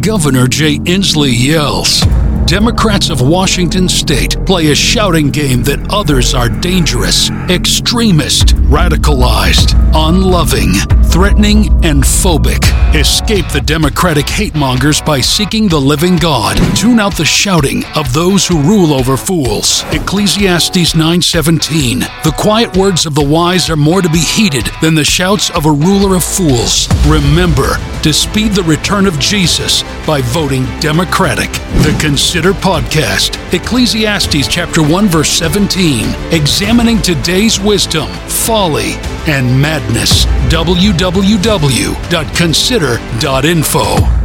Governor Jay Inslee yells. Democrats of Washington state play a shouting game that others are dangerous, extremist, radicalized, unloving, threatening, and phobic. Escape the Democratic hate mongers by seeking the living God. Tune out the shouting of those who rule over fools. Ecclesiastes 9:17. The quiet words of the wise are more to be heeded than the shouts of a ruler of fools. Remember to speed the return of Jesus by voting Democratic. The Consider podcast, Ecclesiastes chapter 1 verse 17, examining today's wisdom, folly, and madness. www.consider.info.